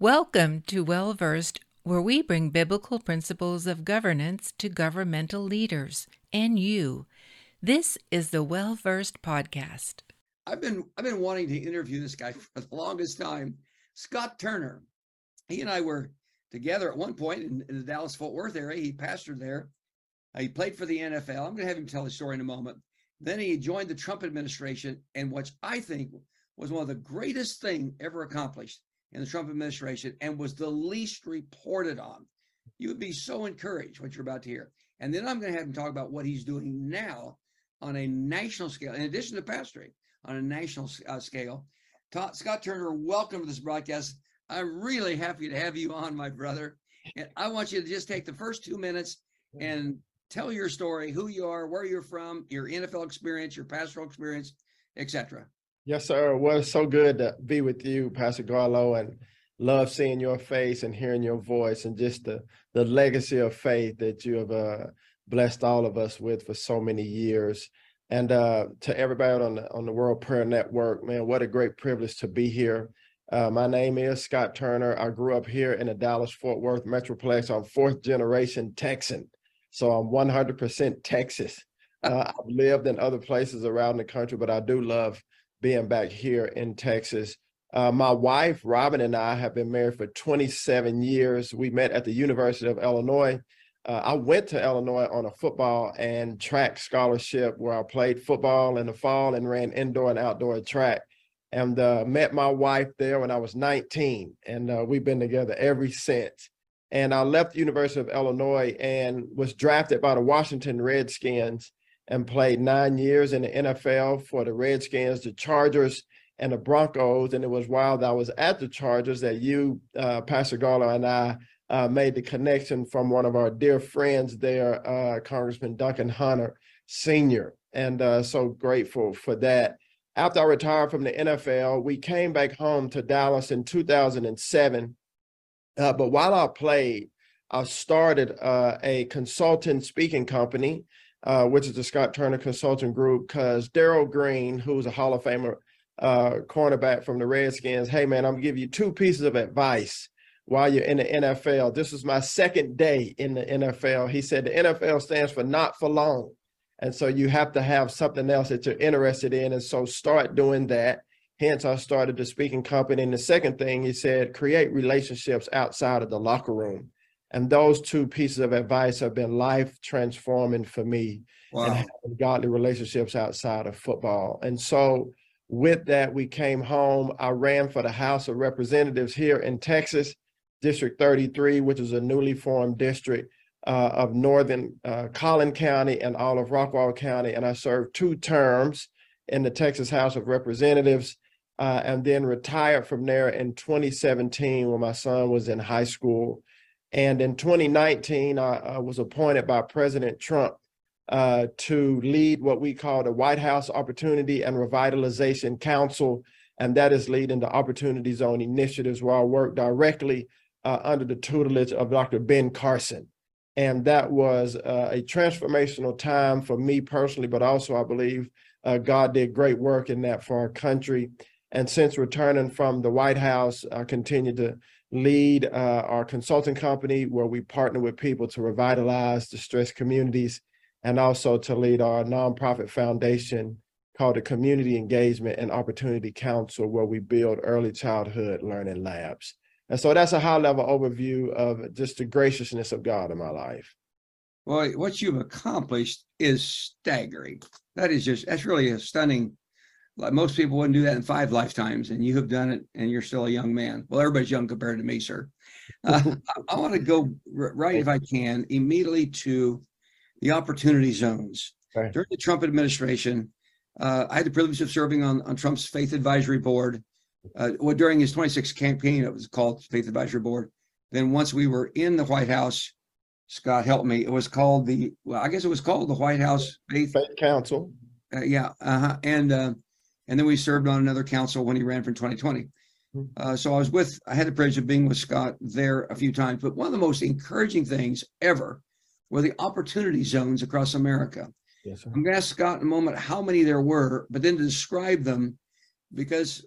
Welcome to Well Versed, where we bring biblical principles of governance to governmental leaders and you. This is the Well Versed podcast. I've been I've been wanting to interview this guy for the longest time, Scott Turner. He and I were together at one point in, in the Dallas Fort Worth area. He pastored there. Uh, he played for the NFL. I'm going to have him tell his story in a moment. Then he joined the Trump administration, and what I think was one of the greatest thing ever accomplished in the Trump administration, and was the least reported on. You would be so encouraged what you're about to hear. And then I'm going to have him talk about what he's doing now on a national scale, in addition to pastoring on a national uh, scale. Scott Turner, welcome to this broadcast. I'm really happy to have you on, my brother. And I want you to just take the first two minutes and tell your story, who you are, where you're from, your NFL experience, your pastoral experience, etc. Yes, sir. Well, it's so good to be with you, Pastor Garlow, and love seeing your face and hearing your voice and just the the legacy of faith that you have uh, blessed all of us with for so many years. And uh, to everybody on the on the World Prayer Network, man, what a great privilege to be here. Uh, my name is Scott Turner. I grew up here in the Dallas Fort Worth Metroplex. I'm fourth generation Texan, so I'm 100% Texas. Uh, I've lived in other places around the country, but I do love being back here in Texas. Uh, my wife, Robin, and I have been married for 27 years. We met at the University of Illinois. Uh, I went to Illinois on a football and track scholarship where I played football in the fall and ran indoor and outdoor track. And uh, met my wife there when I was 19, and uh, we've been together ever since. And I left the University of Illinois and was drafted by the Washington Redskins and played nine years in the NFL for the Redskins, the Chargers, and the Broncos. And it was while I was at the Chargers that you, uh, Pastor Garlow, and I uh, made the connection from one of our dear friends there, uh, Congressman Duncan Hunter Sr. And uh, so grateful for that. After I retired from the NFL, we came back home to Dallas in 2007. Uh, but while I played, I started uh, a consultant speaking company uh, which is the Scott Turner Consulting Group, because Darrell Green, who's a Hall of Famer uh, cornerback from the Redskins, hey man, I'm gonna give you two pieces of advice while you're in the NFL. This is my second day in the NFL. He said the NFL stands for not for long. And so you have to have something else that you're interested in. And so start doing that. Hence, I started the speaking company. And the second thing he said, create relationships outside of the locker room. And those two pieces of advice have been life transforming for me wow. and having godly relationships outside of football. And so with that, we came home. I ran for the House of Representatives here in Texas, District 33, which is a newly formed district uh, of Northern uh, Collin County and all of Rockwall County. And I served two terms in the Texas House of Representatives. Uh, and then retired from there in 2017 when my son was in high school. And in 2019, I, I was appointed by President Trump uh, to lead what we call the White House Opportunity and Revitalization Council. And that is leading the Opportunity Zone initiatives where I work directly uh, under the tutelage of Dr. Ben Carson. And that was uh, a transformational time for me personally, but also I believe uh, God did great work in that for our country. And since returning from the White House, I continue to lead uh, our consulting company where we partner with people to revitalize distressed communities and also to lead our nonprofit foundation called the Community Engagement and Opportunity Council, where we build early childhood learning labs. And so that's a high level overview of just the graciousness of God in my life. Well, what you've accomplished is staggering. That is just, that's really a stunning most people wouldn't do that in five lifetimes, and you have done it, and you're still a young man. Well, everybody's young compared to me, sir. Uh, I, I want to go right, if I can, immediately to the opportunity zones. Right. During the Trump administration, uh, I had the privilege of serving on, on Trump's Faith Advisory Board. Uh, well, during his 26th campaign, it was called Faith Advisory Board. Then once we were in the White House, Scott helped me. It was called the well, I guess it was called the White House Faith, Faith Council. Uh, yeah, uh-huh. and uh, and then we served on another council when he ran for 2020. Hmm. Uh, so I was with, I had the privilege of being with Scott there a few times, but one of the most encouraging things ever were the opportunity zones across America. Yes, I'm going to ask Scott in a moment how many there were, but then to describe them, because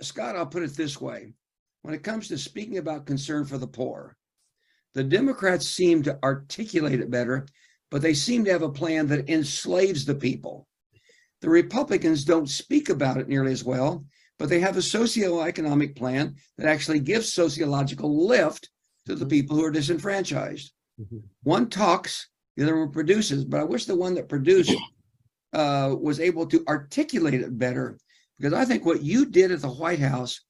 Scott, I'll put it this way when it comes to speaking about concern for the poor. The Democrats seem to articulate it better, but they seem to have a plan that enslaves the people. The Republicans don't speak about it nearly as well, but they have a socioeconomic plan that actually gives sociological lift to the people who are disenfranchised. Mm-hmm. One talks, the other one produces, but I wish the one that produced uh, was able to articulate it better because I think what you did at the White House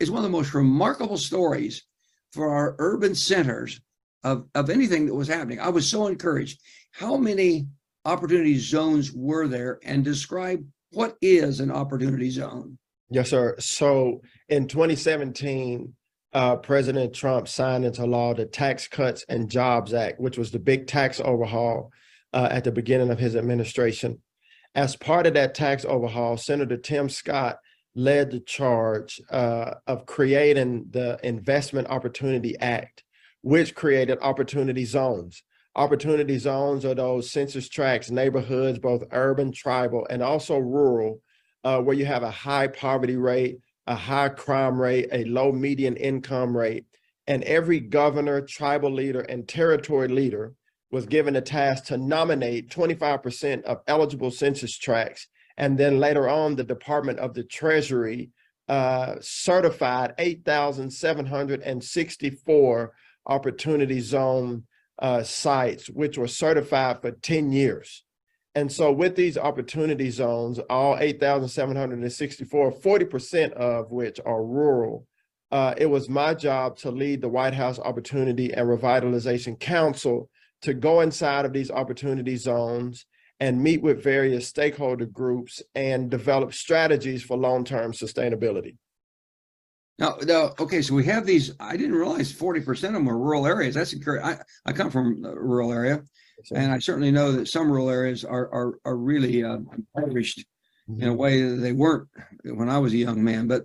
is one of the most remarkable stories for our urban centers of, of anything that was happening. I was so encouraged. How many opportunity zones were there and describe what is an opportunity zone? Yes, sir. So in 2017, uh, President Trump signed into law the Tax Cuts and Jobs Act, which was the big tax overhaul uh, at the beginning of his administration. As part of that tax overhaul, Senator Tim Scott led the charge uh, of creating the Investment Opportunity Act, which created opportunity zones. Opportunity zones are those census tracts, neighborhoods, both urban, tribal, and also rural, uh, where you have a high poverty rate, a high crime rate, a low median income rate. And every governor, tribal leader, and territory leader was given a task to nominate 25% of eligible census tracts. And then later on, the Department of the Treasury uh, certified 8,764 opportunity zone uh, sites, which were certified for 10 years. And so with these opportunity zones, all 8,764, 40% of which are rural, uh, it was my job to lead the White House Opportunity and Revitalization Council to go inside of these opportunity zones and meet with various stakeholder groups and develop strategies for long-term sustainability. Now, now, okay, so we have these. I didn't realize 40% of them are rural areas. That's encouraging. I, I come from a rural area. And I certainly know that some rural areas are are, are really uh, impoverished mm-hmm. in a mm-hmm. way that they weren't when I was a young man. But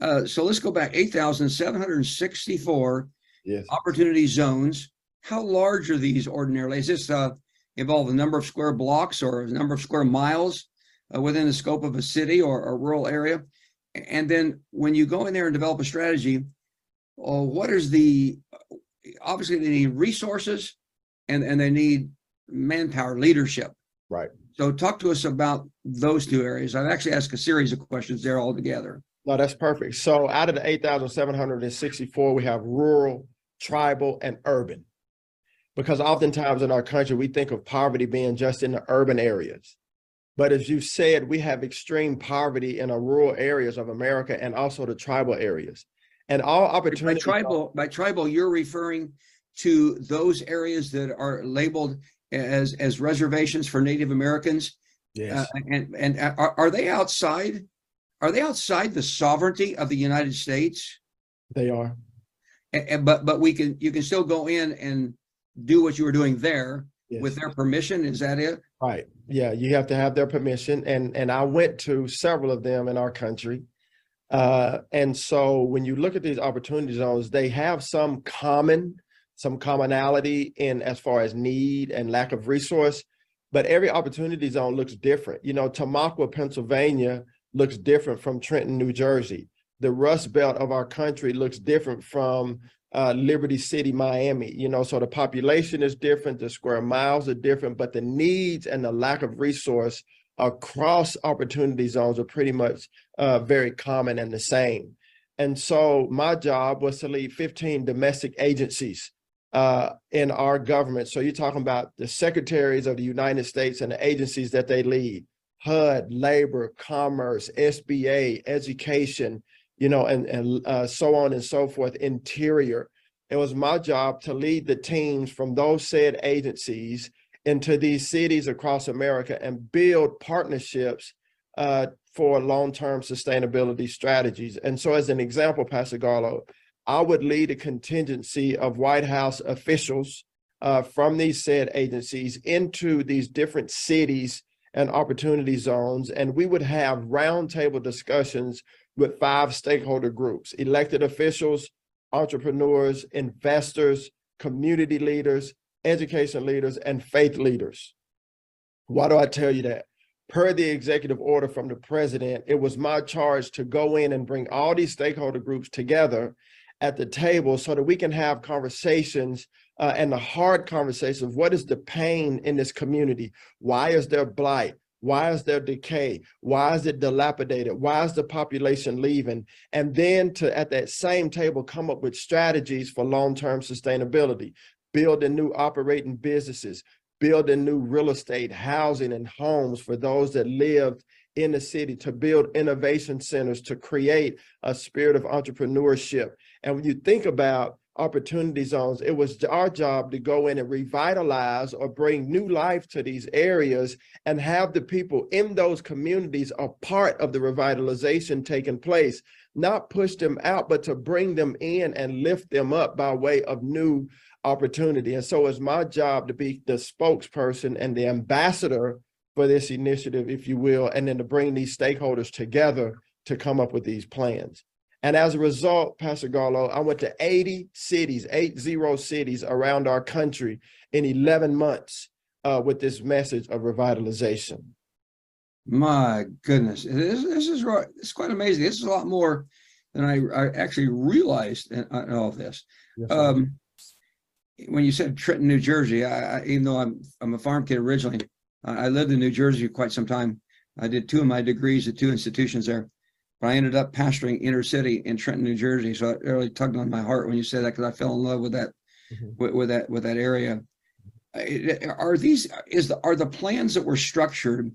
uh, so let's go back 8,764 yes. opportunity zones. How large are these ordinarily? Is this uh, involve the number of square blocks or a number of square miles uh, within the scope of a city or a rural area? And then when you go in there and develop a strategy, uh, what is the obviously they need resources and, and they need manpower leadership. Right. So talk to us about those two areas. I've actually asked a series of questions there all together. No, that's perfect. So out of the 8,764, we have rural, tribal, and urban. Because oftentimes in our country, we think of poverty being just in the urban areas. But as you said, we have extreme poverty in the rural areas of America and also the tribal areas. And all opportunities. By tribal, by tribal, you're referring to those areas that are labeled as as reservations for Native Americans? Yes. Uh, and and are, are they outside? Are they outside the sovereignty of the United States? They are. And, and, but but we can you can still go in and do what you were doing there yes. with their permission. Is that it? Right. Yeah. You have to have their permission. And and I went to several of them in our country. Uh, and so when you look at these opportunity zones, they have some common some commonality in as far as need and lack of resource, but every opportunity zone looks different. You know, Tamaqua, Pennsylvania looks different from Trenton, New Jersey. The Rust Belt of our country looks different from uh, Liberty City, Miami. You know, so the population is different, the square miles are different, but the needs and the lack of resource across opportunity zones are pretty much uh, very common and the same. And so my job was to lead 15 domestic agencies uh, in our government. So you're talking about the secretaries of the United States and the agencies that they lead, HUD, labor, commerce, SBA, education, you know, and, and uh, so on and so forth, interior. It was my job to lead the teams from those said agencies into these cities across America and build partnerships uh, for long-term sustainability strategies. And so as an example, Pastor I would lead a contingency of White House officials uh, from these said agencies into these different cities and opportunity zones. And we would have roundtable discussions with five stakeholder groups, elected officials, entrepreneurs, investors, community leaders, education leaders, and faith leaders. Why do I tell you that? per the executive order from the president, it was my charge to go in and bring all these stakeholder groups together at the table so that we can have conversations uh, and the hard conversations. What is the pain in this community? Why is there blight? Why is there decay? Why is it dilapidated? Why is the population leaving? And then to, at that same table, come up with strategies for long-term sustainability, building new operating businesses, building new real estate, housing, and homes for those that lived in the city, to build innovation centers, to create a spirit of entrepreneurship. And when you think about opportunity zones, it was our job to go in and revitalize or bring new life to these areas and have the people in those communities a part of the revitalization taking place, not push them out, but to bring them in and lift them up by way of new opportunity. And so it's my job to be the spokesperson and the ambassador for this initiative, if you will, and then to bring these stakeholders together to come up with these plans. And as a result, Pastor Garlow, I went to 80 cities, eight zero cities around our country in 11 months uh, with this message of revitalization. My goodness, this, this is. It's quite amazing. This is a lot more than I, I actually realized in, in all of this. Yes, um, when you said Trenton, New Jersey, I, I, even though I'm I'm a farm kid originally, I lived in New Jersey quite some time. I did two of my degrees at two institutions there, but I ended up pastoring inner city in Trenton, New Jersey. So it really tugged on my heart when you said that because I fell in love with that, mm-hmm. with, with, that with that area. Are these is the are the plans that were structured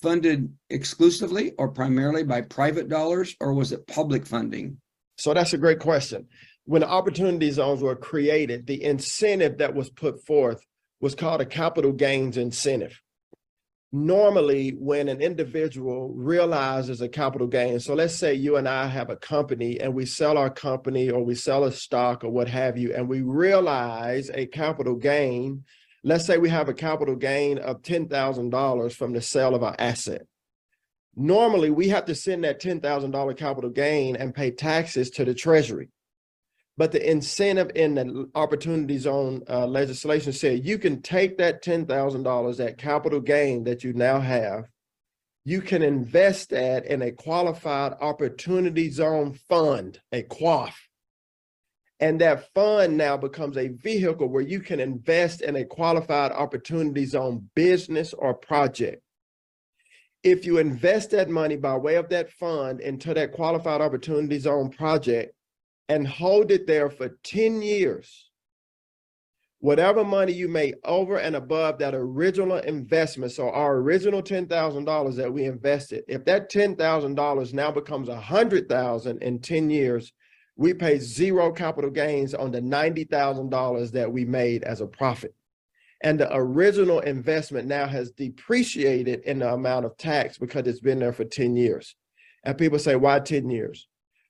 funded exclusively or primarily by private dollars, or was it public funding? So that's a great question when opportunity zones were created, the incentive that was put forth was called a capital gains incentive. Normally, when an individual realizes a capital gain, so let's say you and I have a company and we sell our company or we sell a stock or what have you, and we realize a capital gain. Let's say we have a capital gain of $10,000 from the sale of our asset. Normally, we have to send that $10,000 capital gain and pay taxes to the Treasury. But the incentive in the opportunity zone uh, legislation said you can take that $10,000, that capital gain that you now have, you can invest that in a qualified opportunity zone fund, a QOF. And that fund now becomes a vehicle where you can invest in a qualified opportunity zone business or project. If you invest that money by way of that fund into that qualified opportunity zone project, and hold it there for 10 years. Whatever money you make over and above that original investment, so our original $10,000 that we invested, if that $10,000 now becomes 100,000 in 10 years, we pay zero capital gains on the $90,000 that we made as a profit. And the original investment now has depreciated in the amount of tax because it's been there for 10 years. And people say, why 10 years?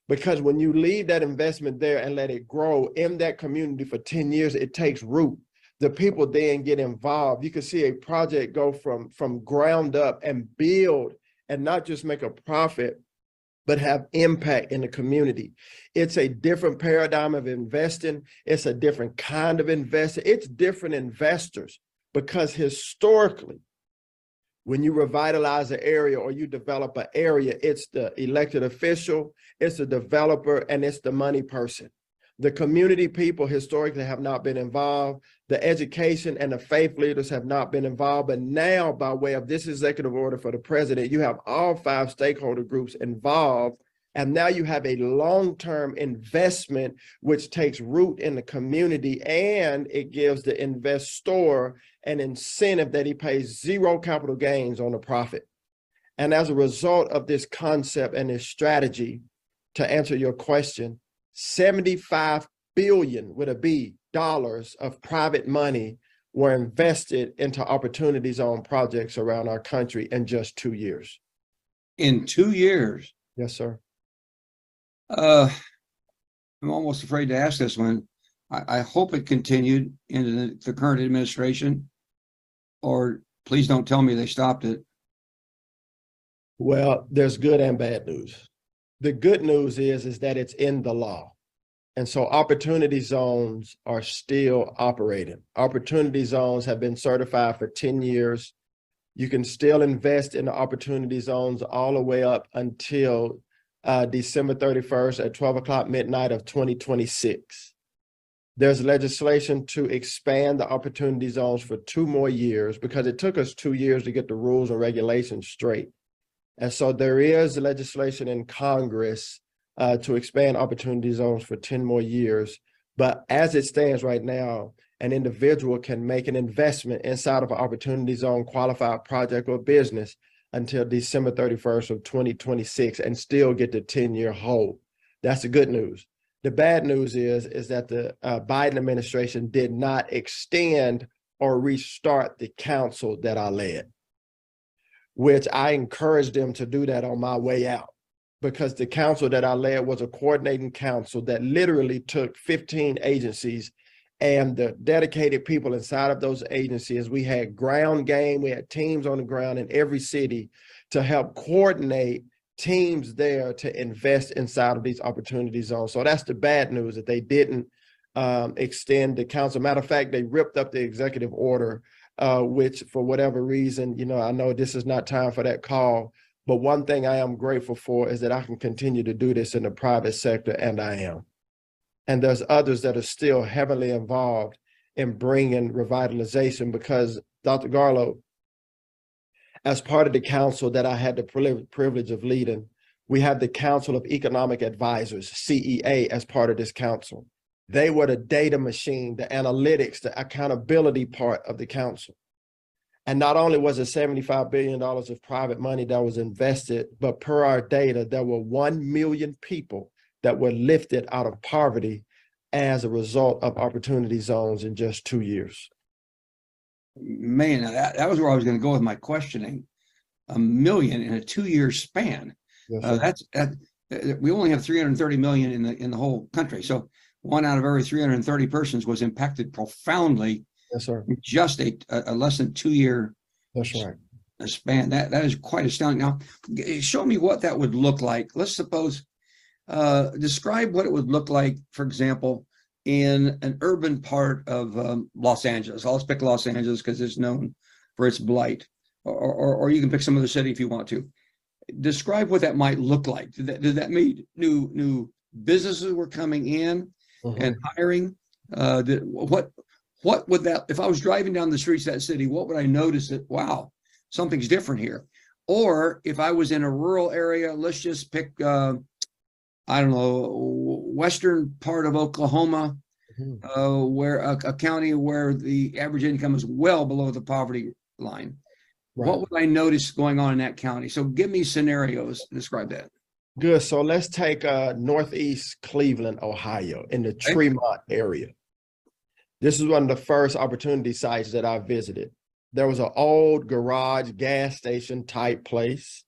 Because when you leave that investment there and let it grow in that community for 10 years it takes root. The people then get involved. You can see a project go from from ground up and build and not just make a profit but have impact in the community. It's a different paradigm of investing. It's a different kind of investor it's different investors because historically when you revitalize an area or you develop an area, it's the elected official, it's the developer, and it's the money person. The community people historically have not been involved. The education and the faith leaders have not been involved. But now, by way of this executive order for the president, you have all five stakeholder groups involved. And now you have a long term investment, which takes root in the community and it gives the investor an incentive that he pays zero capital gains on the profit. And as a result of this concept and this strategy, to answer your question, 75 billion with a B dollars of private money were invested into opportunity zone projects around our country in just two years. In two years? Yes, sir. Uh, I'm almost afraid to ask this one. I, I hope it continued into the, the current administration or please don't tell me they stopped it. Well, there's good and bad news. The good news is is that it's in the law. And so opportunity zones are still operating. Opportunity zones have been certified for 10 years. You can still invest in the opportunity zones all the way up until uh, December 31st at 12 o'clock midnight of 2026. There's legislation to expand the opportunity zones for two more years because it took us two years to get the rules and regulations straight. And so there is legislation in Congress uh, to expand opportunity zones for 10 more years. But as it stands right now, an individual can make an investment inside of an opportunity zone qualified project or business until December 31st of 2026 and still get the 10 year hold. That's the good news. The bad news is, is that the uh, Biden administration did not extend or restart the council that I led, which I encouraged them to do that on my way out because the council that I led was a coordinating council that literally took 15 agencies and the dedicated people inside of those agencies. We had ground game, we had teams on the ground in every city to help coordinate teams there to invest inside of these opportunity zones. So that's the bad news that they didn't um, extend the council. Matter of fact, they ripped up the executive order, uh, which for whatever reason, you know, I know this is not time for that call, but one thing I am grateful for is that I can continue to do this in the private sector, and I am. And there's others that are still heavily involved in bringing revitalization because Dr. Garlow, as part of the council that I had the privilege of leading, we had the Council of Economic Advisors, CEA, as part of this council. They were the data machine, the analytics, the accountability part of the council. And not only was it $75 billion of private money that was invested, but per our data, there were 1 million people that were lifted out of poverty as a result of opportunity zones in just two years man, that, that was where I was going to go with my questioning. A million in a two-year span. Yes, uh, that's that. We only have 330 million in the in the whole country. So one out of every 330 persons was impacted profoundly. Yes, sir. Just a, a less than two-year. That's right. Span that that is quite astounding. Now, show me what that would look like. Let's suppose, uh, describe what it would look like. For example, in an urban part of um, Los Angeles. I'll pick Los Angeles because it's known for its blight, or, or, or, you can pick some other city if you want to. Describe what that might look like. Did that, did that mean new new businesses were coming in mm-hmm. and hiring? Uh, did, what what would that if I was driving down the streets of that city? What would I notice that wow something's different here? Or if I was in a rural area, let's just pick uh, I don't know, western part of Oklahoma, mm-hmm. uh, where a, a, county where the average income is well below the poverty line. Right. What would I notice going on in that county? So give me scenarios. Describe that. Good. So let's take uh, Northeast Cleveland, Ohio, in the okay. Tremont area. This is one of the first opportunity sites that I visited. There was an old garage gas station type place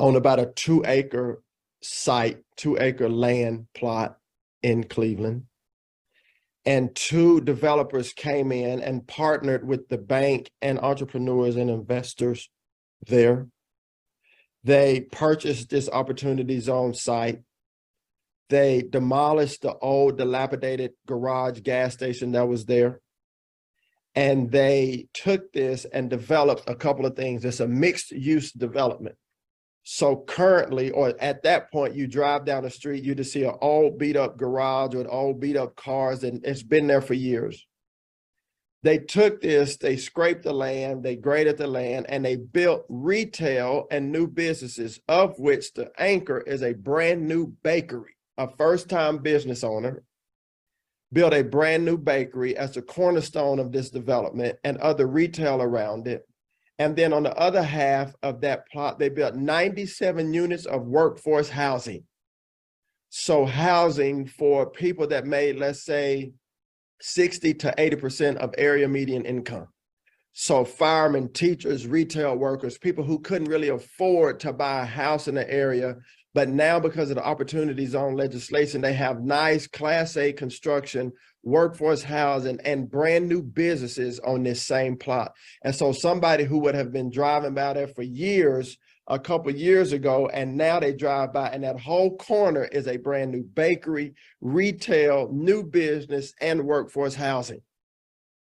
on about a two acre site, two acre land plot in Cleveland. And two developers came in and partnered with the bank and entrepreneurs and investors there. They purchased this opportunity zone site. They demolished the old dilapidated garage gas station that was there. And they took this and developed a couple of things. It's a mixed use development. So currently, or at that point, you drive down the street, you just see an old beat up garage with old beat up cars, and it's been there for years. They took this, they scraped the land, they graded the land, and they built retail and new businesses, of which the anchor is a brand new bakery. A first time business owner built a brand new bakery as the cornerstone of this development and other retail around it and then on the other half of that plot, they built 97 units of workforce housing. So housing for people that made, let's say, 60 to 80% of area median income. So firemen, teachers, retail workers, people who couldn't really afford to buy a house in the area, but now because of the opportunity zone legislation, they have nice class A construction workforce housing and brand new businesses on this same plot. And so somebody who would have been driving by there for years, a couple years ago, and now they drive by and that whole corner is a brand new bakery, retail, new business, and workforce housing.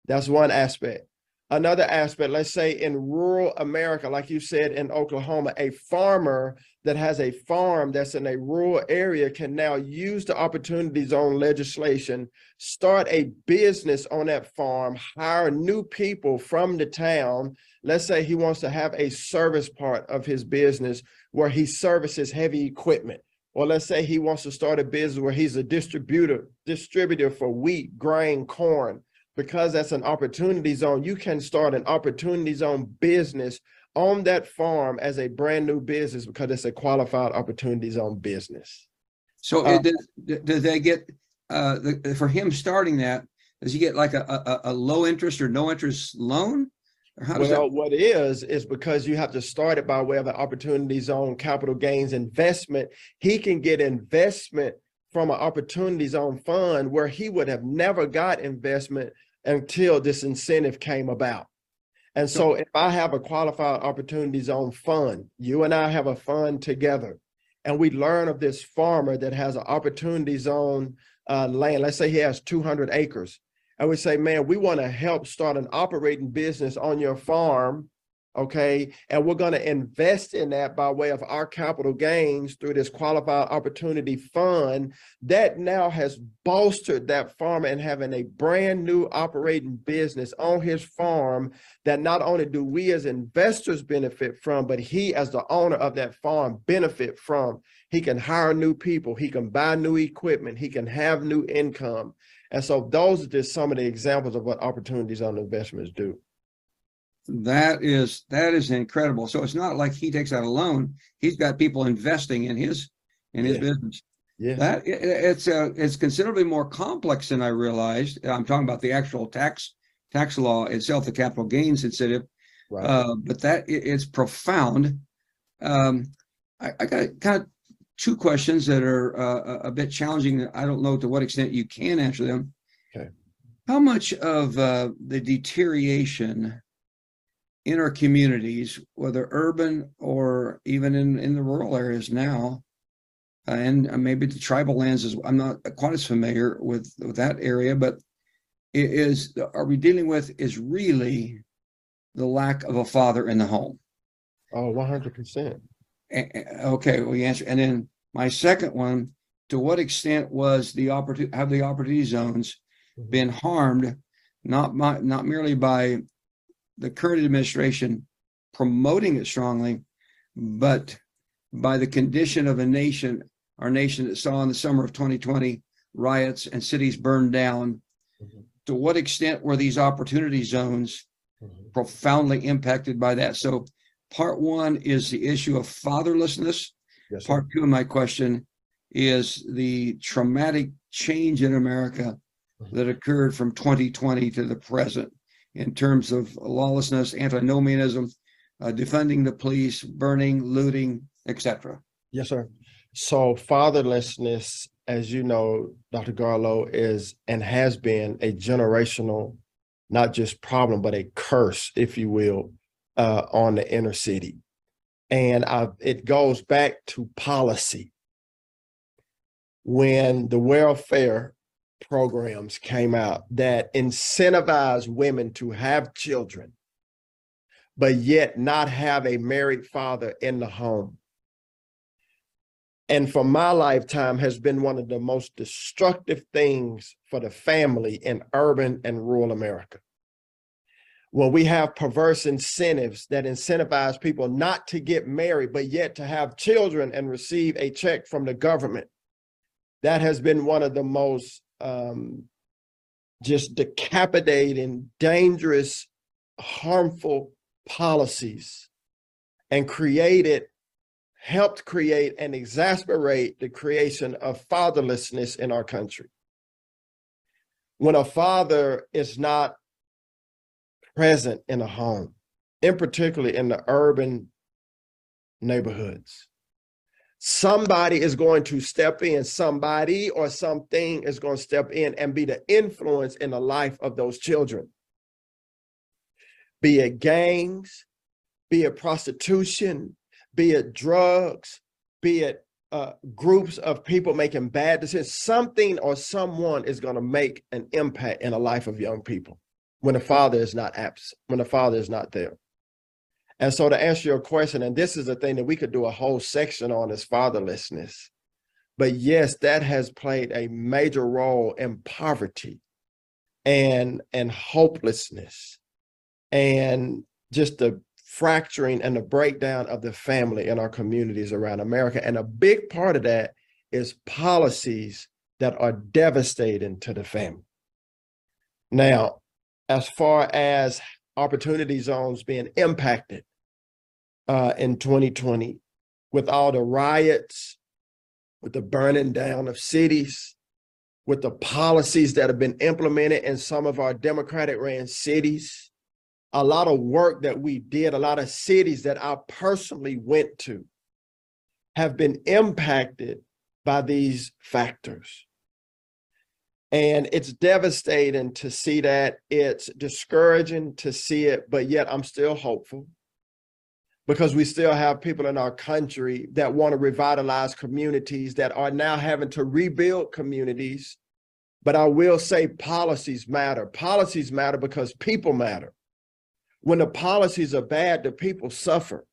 That's one aspect. Another aspect, let's say in rural America, like you said in Oklahoma, a farmer that has a farm that's in a rural area can now use the opportunity zone legislation, start a business on that farm, hire new people from the town. Let's say he wants to have a service part of his business where he services heavy equipment. Or let's say he wants to start a business where he's a distributor, distributor for wheat, grain, corn because that's an opportunity zone, you can start an opportunity zone business on that farm as a brand new business because it's a qualified opportunity zone business. So uh, does, does they get uh, the, for him starting that? Does he get like a, a, a low interest or no interest loan? well, that... what is is because you have to start it by way of an opportunity zone capital gains investment. He can get investment from an opportunity zone fund where he would have never got investment until this incentive came about. And so if I have a qualified opportunity zone fund, you and I have a fund together, and we learn of this farmer that has an opportunity zone uh, land, let's say he has 200 acres, and we say, man, we want to help start an operating business on your farm okay? And we're going to invest in that by way of our capital gains through this qualified opportunity fund that now has bolstered that farmer and having a brand new operating business on his farm that not only do we as investors benefit from, but he as the owner of that farm benefit from. He can hire new people, he can buy new equipment, he can have new income. And so those are just some of the examples of what opportunities on investments do that is that is incredible. So it's not like he takes out a loan; he's got people investing in his in his yeah. business. Yeah, that it, it's uh, it's considerably more complex than I realized. I'm talking about the actual tax tax law itself, the capital gains incentive. Right. Uh, but that it, it's profound. Um, I, I got kind of two questions that are uh, a bit challenging. I don't know to what extent you can answer them. Okay. How much of uh, the deterioration in our communities, whether urban or even in, in the rural areas now, uh, and uh, maybe the tribal lands is I'm not quite as familiar with, with that area, but it is are we dealing with is really the lack of a father in the home. Oh, 100%. Okay, well, you answer. And then my second one, to what extent was the opportunity have the opportunity zones mm-hmm. been harmed, not my, not merely by the current administration promoting it strongly, but by the condition of a nation, our nation that saw in the summer of 2020 riots and cities burned down, mm-hmm. to what extent were these opportunity zones mm-hmm. profoundly impacted by that? So, part one is the issue of fatherlessness. Yes, part two of my question is the traumatic change in America mm-hmm. that occurred from 2020 to the present in terms of lawlessness, antinomianism, uh, defunding the police, burning, looting, etc. Yes, sir. So fatherlessness, as you know, Dr. Garlow, is and has been a generational, not just problem, but a curse, if you will, uh, on the inner city. And I, it goes back to policy. When the welfare programs came out that incentivize women to have children, but yet not have a married father in the home. And for my lifetime has been one of the most destructive things for the family in urban and rural America. When we have perverse incentives that incentivize people not to get married, but yet to have children and receive a check from the government. That has been one of the most um, just decapitating, dangerous, harmful policies and created, helped create and exasperate the creation of fatherlessness in our country. When a father is not present in a home, in particular in the urban neighborhoods, somebody is going to step in, somebody or something is going to step in and be the influence in the life of those children. Be it gangs, be it prostitution, be it drugs, be it uh, groups of people making bad decisions, something or someone is going to make an impact in the life of young people. when the father is not absent, when the father is not there. And so to answer your question, and this is a thing that we could do a whole section on is fatherlessness. But yes, that has played a major role in poverty and and hopelessness and just the fracturing and the breakdown of the family in our communities around America. And a big part of that is policies that are devastating to the family. Now, as far as opportunity zones being impacted uh, in 2020 with all the riots, with the burning down of cities, with the policies that have been implemented in some of our Democratic ran cities, a lot of work that we did, a lot of cities that I personally went to have been impacted by these factors. And it's devastating to see that. It's discouraging to see it, but yet I'm still hopeful because we still have people in our country that want to revitalize communities that are now having to rebuild communities. But I will say policies matter. Policies matter because people matter. When the policies are bad, the people suffer.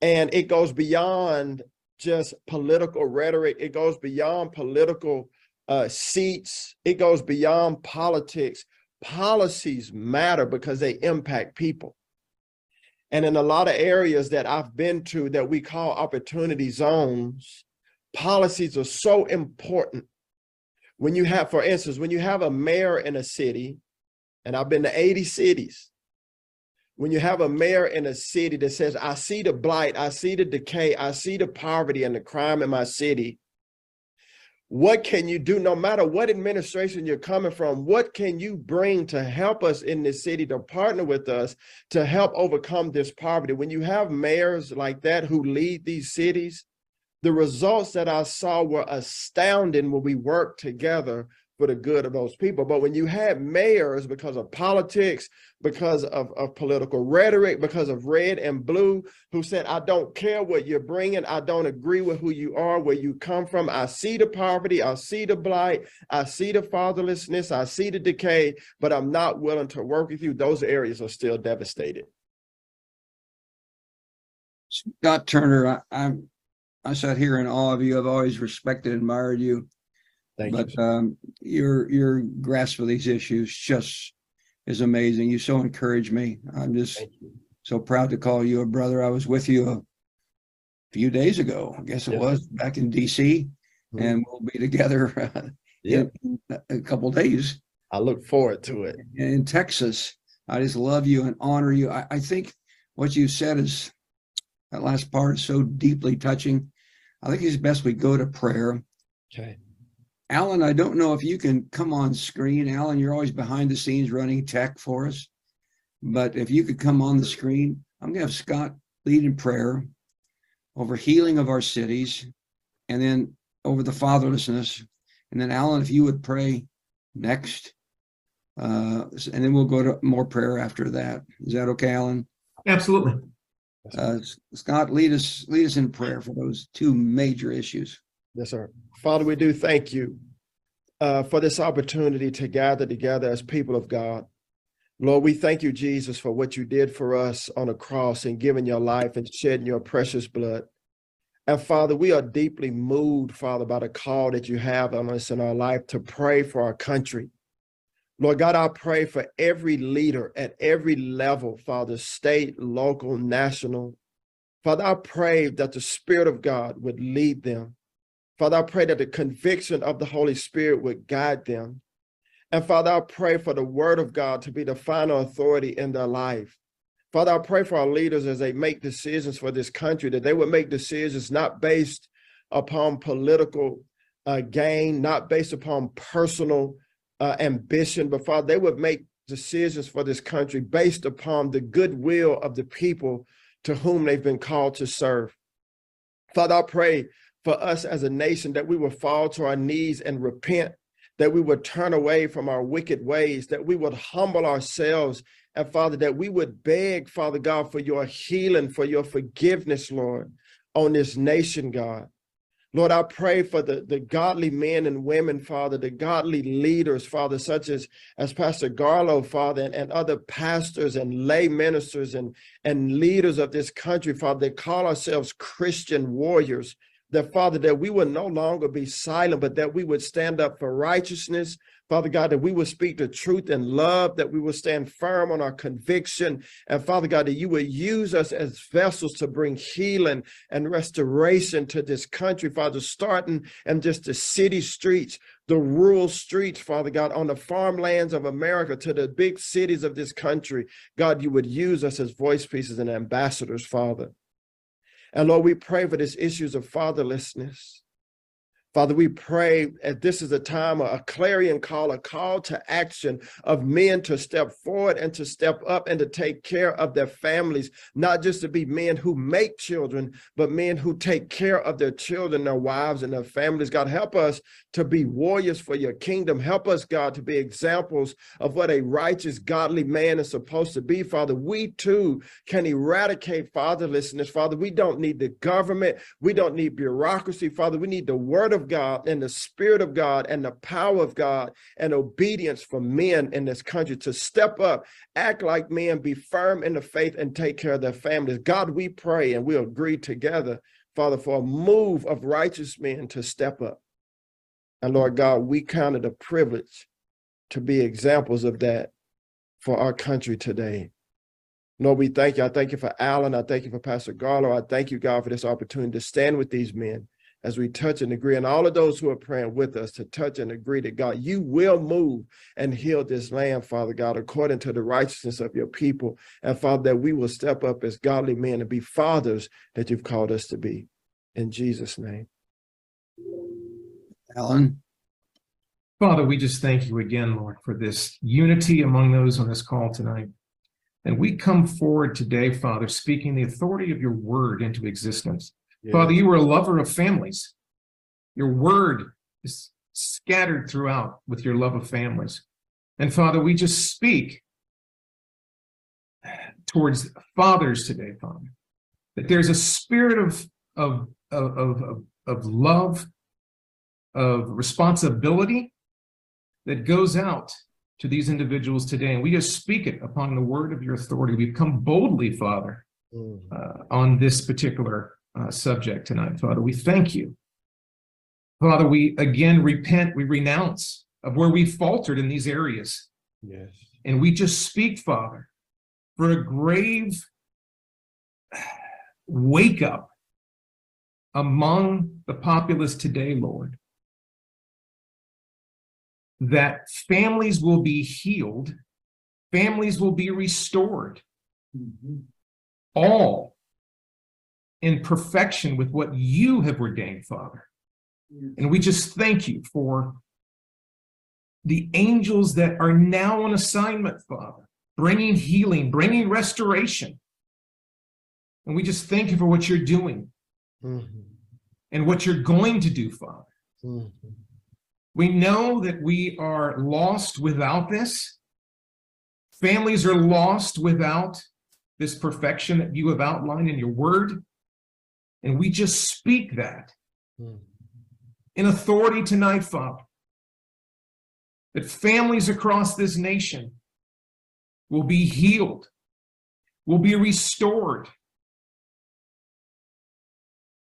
And it goes beyond just political rhetoric, it goes beyond political uh, seats. It goes beyond politics. Policies matter because they impact people. And in a lot of areas that I've been to that we call opportunity zones, policies are so important. When you have, for instance, when you have a mayor in a city, and I've been to 80 cities, when you have a mayor in a city that says, I see the blight, I see the decay, I see the poverty and the crime in my city, what can you do? No matter what administration you're coming from what can you bring to help us in this city to partner with us to help overcome this poverty? When you have mayors like that who lead these cities the results that i saw were astounding when we worked together for the good of those people. But when you have mayors because of politics, because of, of political rhetoric, because of red and blue, who said, I don't care what you're bringing. I don't agree with who you are, where you come from. I see the poverty. I see the blight. I see the fatherlessness. I see the decay, but I'm not willing to work with you. Those areas are still devastated. Scott Turner, I, I'm I sat here in awe of you. I've always respected and admired you. Thank but you. um, your your grasp of these issues just is amazing. You so encourage me. I'm just so proud to call you a brother. I was with you a few days ago, I guess it Yeah. was back in DC, Mhm. and we'll be together uh, Yeah, in a couple days I look forward to it. in Texas. I just love you and honor you. I, I think what you said is that last part is so deeply touching. I think it's best we go to prayer. Okay. Alan, I don't know if you can come on screen. Alan, you're always behind the scenes running tech for us. But if you could come on the screen, I'm going to have Scott lead in prayer over healing of our cities and then over the fatherlessness. And then, Alan, if you would pray next. Uh, and then we'll go to more prayer after that. Is that okay, Alan? Absolutely. Uh, Scott, lead us lead us in prayer for those two major issues. Yes, sir. Father, we do thank you uh, for this opportunity to gather together as people of God. Lord, we thank you, Jesus, for what you did for us on the cross and giving your life and shedding your precious blood. And Father, we are deeply moved, Father, by the call that you have on us in our life to pray for our country. Lord God, I pray for every leader at every level, Father, state, local, national. Father, I pray that the Spirit of God would lead them. Father, I pray that the conviction of the Holy Spirit would guide them. And Father, I pray for the word of God to be the final authority in their life. Father, I pray for our leaders as they make decisions for this country, that they would make decisions not based upon political uh, gain, not based upon personal uh, ambition, but Father, they would make decisions for this country based upon the goodwill of the people to whom they've been called to serve. Father, I pray for us as a nation that we will fall to our knees and repent, that we would turn away from our wicked ways, that we would humble ourselves, and Father, that we would beg, Father God, for your healing, for your forgiveness, Lord, on this nation, God. Lord, I pray for the, the godly men and women, Father, the godly leaders, Father, such as, as Pastor Garlow, Father, and, and other pastors and lay ministers and, and leaders of this country, Father, they call ourselves Christian warriors. That, Father, that we would no longer be silent, but that we would stand up for righteousness, Father God, that we would speak the truth and love, that we would stand firm on our conviction. And Father God, that you would use us as vessels to bring healing and restoration to this country, Father, starting in just the city streets, the rural streets, Father God, on the farmlands of America to the big cities of this country. God, you would use us as voice pieces and ambassadors, Father. And Lord, we pray for these issues of fatherlessness. Father, we pray that this is a time, a clarion call, a call to action of men to step forward and to step up and to take care of their families, not just to be men who make children, but men who take care of their children, their wives, and their families. God, help us to be warriors for your kingdom. Help us, God, to be examples of what a righteous, godly man is supposed to be, Father. We too can eradicate fatherlessness, Father. We don't need the government, we don't need bureaucracy, Father. We need the word of God and the Spirit of God and the power of God and obedience for men in this country to step up, act like men, be firm in the faith, and take care of their families. God, we pray and we agree together, Father, for a move of righteous men to step up. And Lord God, we count it a privilege to be examples of that for our country today. Lord, we thank you. I thank you for Alan. I thank you for Pastor Garlow. I thank you, God, for this opportunity to stand with these men as we touch and agree, and all of those who are praying with us to touch and agree that God, you will move and heal this land, Father God, according to the righteousness of your people. And Father, that we will step up as godly men and be fathers that you've called us to be. In Jesus' name. Alan. Father, we just thank you again, Lord, for this unity among those on this call tonight. And we come forward today, Father, speaking the authority of your word into existence. Father, you were a lover of families. Your word is scattered throughout with your love of families. And Father, we just speak towards fathers today, Father, that there's a spirit of, of, of, of, of love, of responsibility that goes out to these individuals today. And we just speak it upon the word of your authority. We've come boldly, Father, mm. uh, on this particular uh, subject tonight, Father. We thank you. Father, we again repent, we renounce of where we faltered in these areas. Yes. And we just speak, Father, for a grave wake up among the populace today, Lord, that families will be healed, families will be restored, mm-hmm. all in perfection with what you have ordained, Father. And we just thank you for the angels that are now on assignment, Father, bringing healing, bringing restoration. And we just thank you for what you're doing mm-hmm. and what you're going to do, Father. Mm-hmm. We know that we are lost without this. Families are lost without this perfection that you have outlined in your word. And we just speak that hmm. in authority tonight, Father, that families across this nation will be healed, will be restored.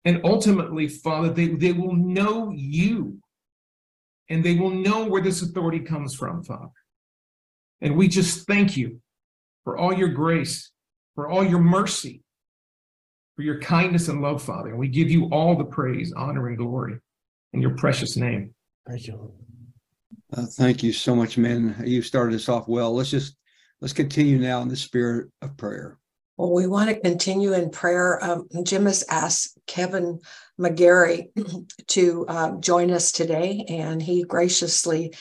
And ultimately, Father, they, they will know you and they will know where this authority comes from, Father. And we just thank you for all your grace, for all your mercy, for your kindness and love, Father. And we give you all the praise, honor, and glory in your precious name. Thank you. Uh, thank you so much, men. You started us off well. Let's just let's continue now in the spirit of prayer. Well, we want to continue in prayer. Um, Jim has asked Kevin McGary to uh, join us today, and he graciously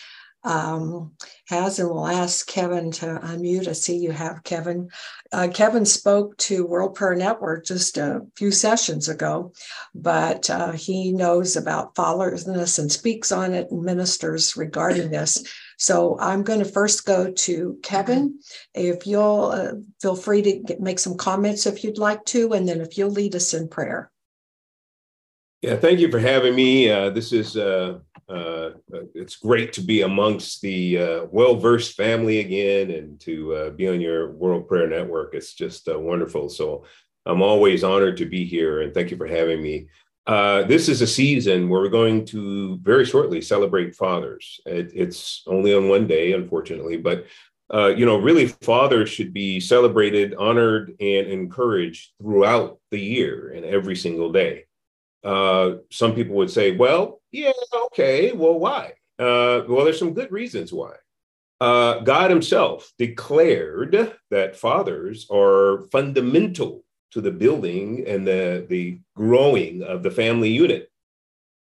um, has, and we'll ask Kevin to unmute. I see you have Kevin. Uh, Kevin spoke to World Prayer Network just a few sessions ago, but uh, he knows about fatherlessness and speaks on it and ministers regarding this. So I'm going to first go to Kevin. If you'll uh, feel free to get, make some comments if you'd like to, and then if you'll lead us in prayer. Yeah, thank you for having me. Uh, this is uh, uh, it's great to be amongst the uh, well-versed family again, and to uh, be on your World Prayer Network. It's just uh, wonderful. So I'm always honored to be here, and thank you for having me. this is a season where we're going to very shortly celebrate fathers. It, it's only on one day, unfortunately, but you know, really, fathers should be celebrated, honored, and encouraged throughout the year and every single day. Uh, some people would say, well, yeah, okay, well, why? Uh, well, there's some good reasons why. Uh, God Himself declared that fathers are fundamental to the building and the, the growing of the family unit.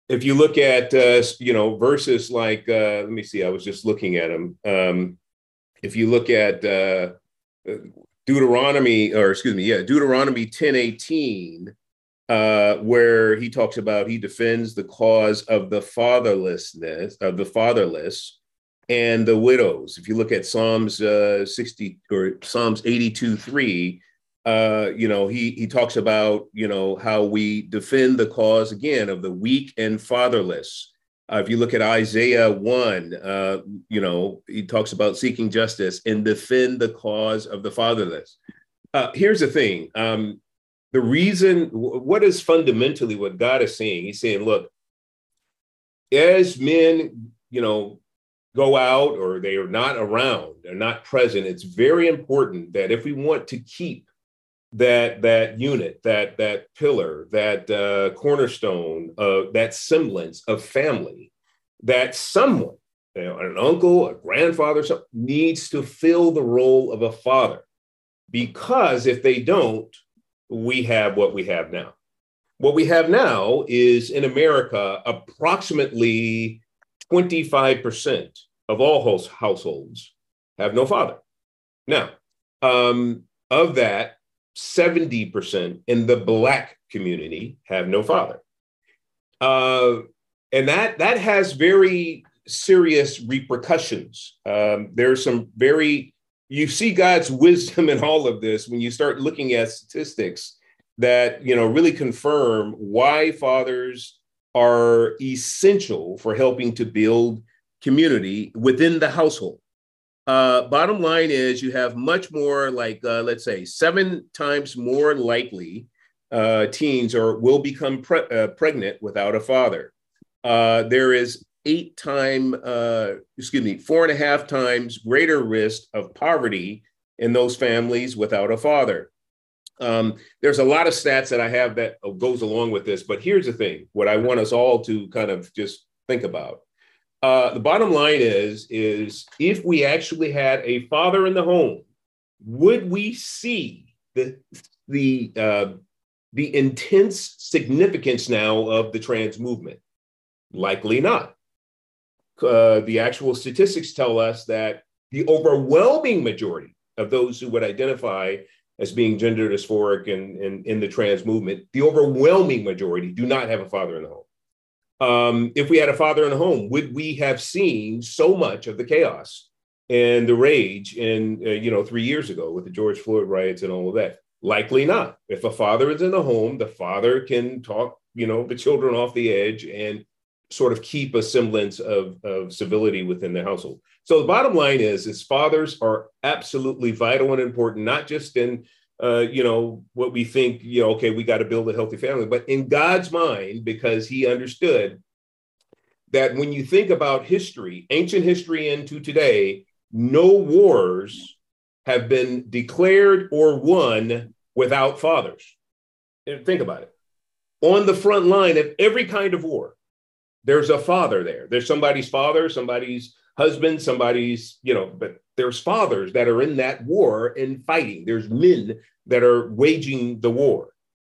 If you look at, uh, you know, verses like, uh, let me see, I was just looking at them. Um, if you look at uh, Deuteronomy, or excuse me, yeah, Deuteronomy 10 18, uh, where he talks about he defends the cause of the fatherlessness of the fatherless and the widows. If you look at Psalms uh, 60 or Psalms 82 3, uh, you know, he he talks about you know how we defend the cause again of the weak and fatherless. Uh, if you look at Isaiah 1, uh, you know, he talks about seeking justice and defend the cause of the fatherless. Uh, here's the thing um, the reason, what is fundamentally what God is saying? He's saying, look, as men, you know, go out or they are not around, they're not present, it's very important that if we want to keep that that unit, that that pillar, that uh, cornerstone, uh, that semblance of family, that someone, you know, an uncle, a grandfather, needs to fill the role of a father, because if they don't, we have what we have now. What we have now is in America, approximately 25% of all households have no father. Now, um, of that, 70% in the Black community have no father. Uh, and that, that has very serious repercussions. Um, are some very you see God's wisdom in all of this when you start looking at statistics that you know really confirm why fathers are essential for helping to build community within the household. Uh, bottom line is you have much more like uh, let's say seven times more likely uh, teens or will become pre- uh, pregnant without a father. Uh, there is eight time, uh, excuse me, four and a half times greater risk of poverty in those families without a father. Um, there's a lot of stats that I have that goes along with this, but here's the thing: what I want us all to kind of just think about. Uh, the bottom line is, is if we actually had a father in the home, would we see the the uh, the intense significance now of the trans movement? Likely not uh, the actual statistics tell us that the overwhelming majority of those who would identify as being gender dysphoric and, and in the trans movement, the overwhelming majority do not have a father in the home. Um, if we had a father in the home, would we have seen so much of the chaos and the rage in, uh, you know, three years ago with the George Floyd riots and all of that? Likely not. If a father is in the home, the father can talk, you know, the children off the edge and sort of keep a semblance of, of civility within the household. So the bottom line is, is fathers are absolutely vital and important, not just in uh, you know what we think, you know, okay, we got to build a healthy family, but in God's mind, because He understood that when you think about history, ancient history into today, no wars have been declared or won without fathers. Think about it. On the front line of every kind of war, there's a father there. There's somebody's father, somebody's husband, somebody's, you know, but there's fathers that are in that war and fighting. There's men that are waging the war.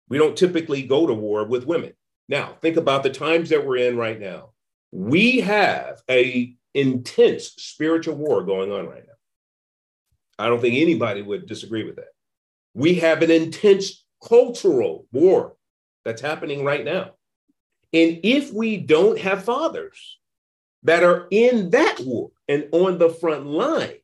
We don't typically go to war with women. Now, think about the times that we're in right now. We have a intense spiritual war going on right now. I don't think anybody would disagree with that. We have an intense cultural war that's happening right now. And if we don't have fathers that are in that war and on the front lines,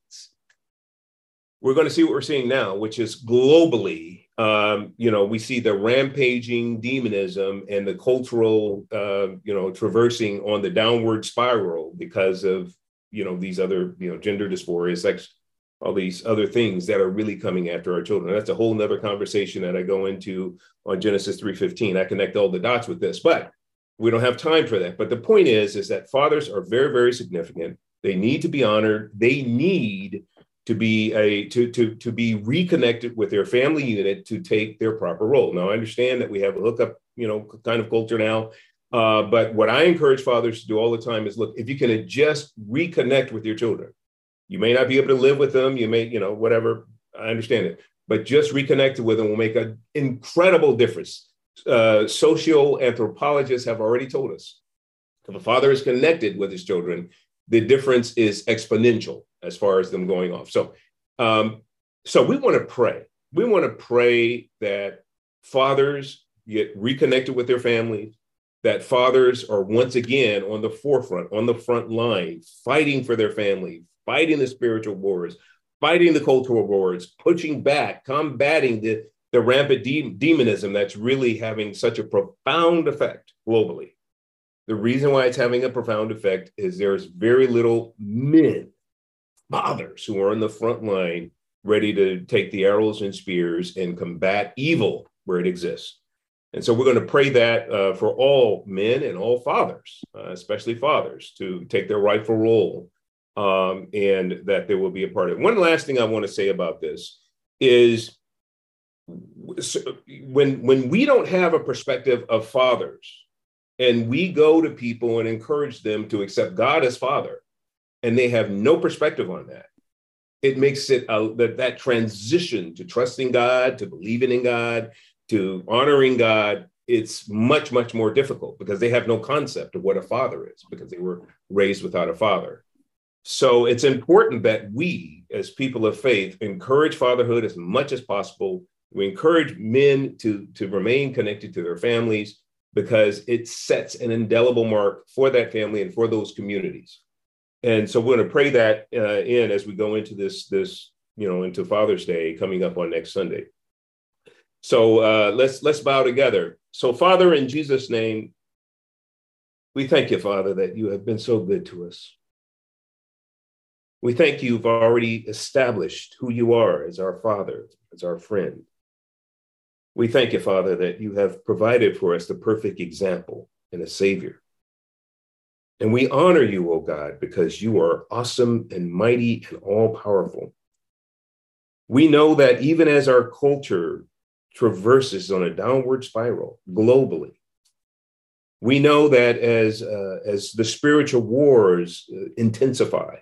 we're going to see what we're seeing now, which is globally. Um, you know, we see the rampaging demonism and the cultural, uh, you know, traversing on the downward spiral because of you know these other you know gender dysphoria, sex, all these other things that are really coming after our children. That's a whole nother conversation that I go into on Genesis 3:15. I connect all the dots with this, but we don't have time for that. But the point is, is that fathers are very, very significant. They need to be honored. They need to be a to to to be reconnected with their family unit to take their proper role. Now, I understand that we have a hookup, you know, kind of culture now. Uh, but what I encourage fathers to do all the time is look, if you can just reconnect with your children, you may not be able to live with them. You may, you know, whatever. I understand it, but just reconnected with them will make an incredible difference. Uh, social anthropologists have already told us if a father is connected with his children, the difference is exponential as far as them going off. So, um, so we want to pray. We want to pray that fathers get reconnected with their families, that fathers are once again on the forefront, on the front line, fighting for their family, fighting the spiritual wars, fighting the cultural wars, pushing back, combating the, the rampant de- demonism that's really having such a profound effect globally. The reason why it's having a profound effect is there's very little men, fathers, who are on the front line ready to take the arrows and spears and combat evil where it exists. And so we're going to pray that uh, for all men and all fathers, uh, especially fathers, to take their rightful role um, and that they will be a part of it. One last thing I want to say about this is when when we don't have a perspective of fathers and we go to people and encourage them to accept God as father and they have no perspective on that it makes it that that transition to trusting God to believing in God to honoring God it's much much more difficult because they have no concept of what a father is because they were raised without a father so it's important that we, as people of faith, encourage fatherhood as much as possible. We encourage men to, to remain connected to their families because it sets an indelible mark for that family and for those communities. And so we're going to pray that uh, in as we go into this, this, you know, into Father's Day coming up on next Sunday. So uh, let's let's bow together. So, Father, in Jesus' name, we thank you, Father, that you have been so good to us. We thank you've already established who you are as our Father, as our friend. We thank you, Father, that you have provided for us the perfect example and a Savior. And we honor you, O God, because you are awesome and mighty and all powerful. We know that even as our culture traverses on a downward spiral globally, we know that as, uh, as the spiritual wars uh, intensify,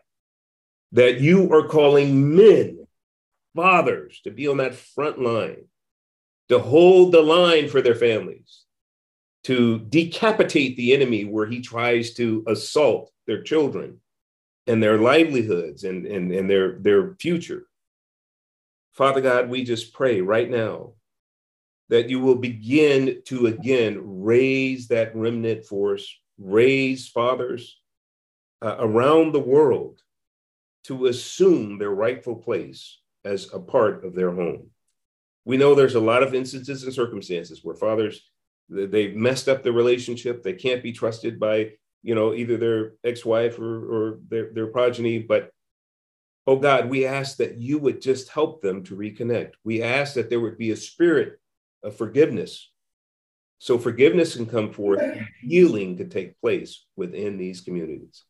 that you are calling men, fathers, to be on that front line, to hold the line for their families, to decapitate the enemy where he tries to assault their children and their livelihoods and, and, and their, their future. Father God, we just pray right now that you will begin to again raise that remnant force, raise fathers uh, around the world to assume their rightful place as a part of their home. We know there's a lot of instances and circumstances where fathers they've messed up the relationship. They can't be trusted by you know either their ex-wife or, or their, their progeny. But oh God, we ask that you would just help them to reconnect. We ask that there would be a spirit of forgiveness. So forgiveness can come forth, healing can take place within these communities.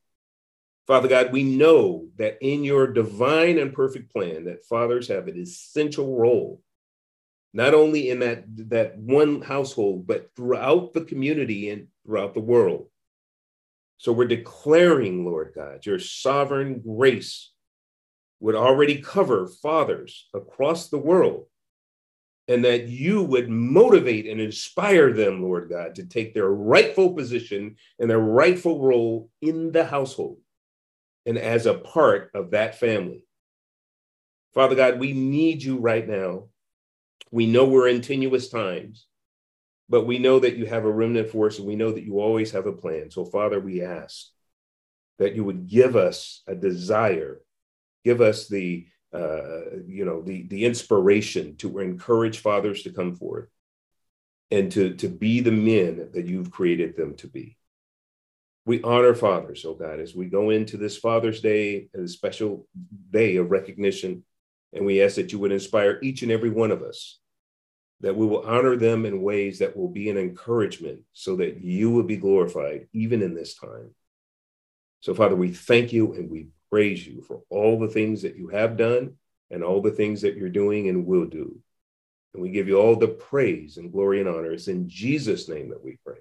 Father God, we know that in your divine and perfect plan that fathers have an essential role, not only in that, that one household, but throughout the community and throughout the world. So we're declaring, Lord God, your sovereign grace would already cover fathers across the world, and that you would motivate and inspire them, Lord God, to take their rightful position and their rightful role in the household and as a part of that family. Father God, we need you right now. We know we're in tenuous times, but we know that you have a remnant for us and we know that you always have a plan. So, Father, we ask that you would give us a desire, give us the, uh, you know, the, the inspiration to encourage fathers to come forth and to, to be the men that you've created them to be. We honor fathers, oh God, as we go into this Father's Day, a special day of recognition. And we ask that you would inspire each and every one of us, that we will honor them in ways that will be an encouragement so that you will be glorified even in this time. So, Father, we thank you and we praise you for all the things that you have done and all the things that you're doing and will do. And we give you all the praise and glory and honor. It's in Jesus' name that we pray.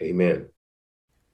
Amen.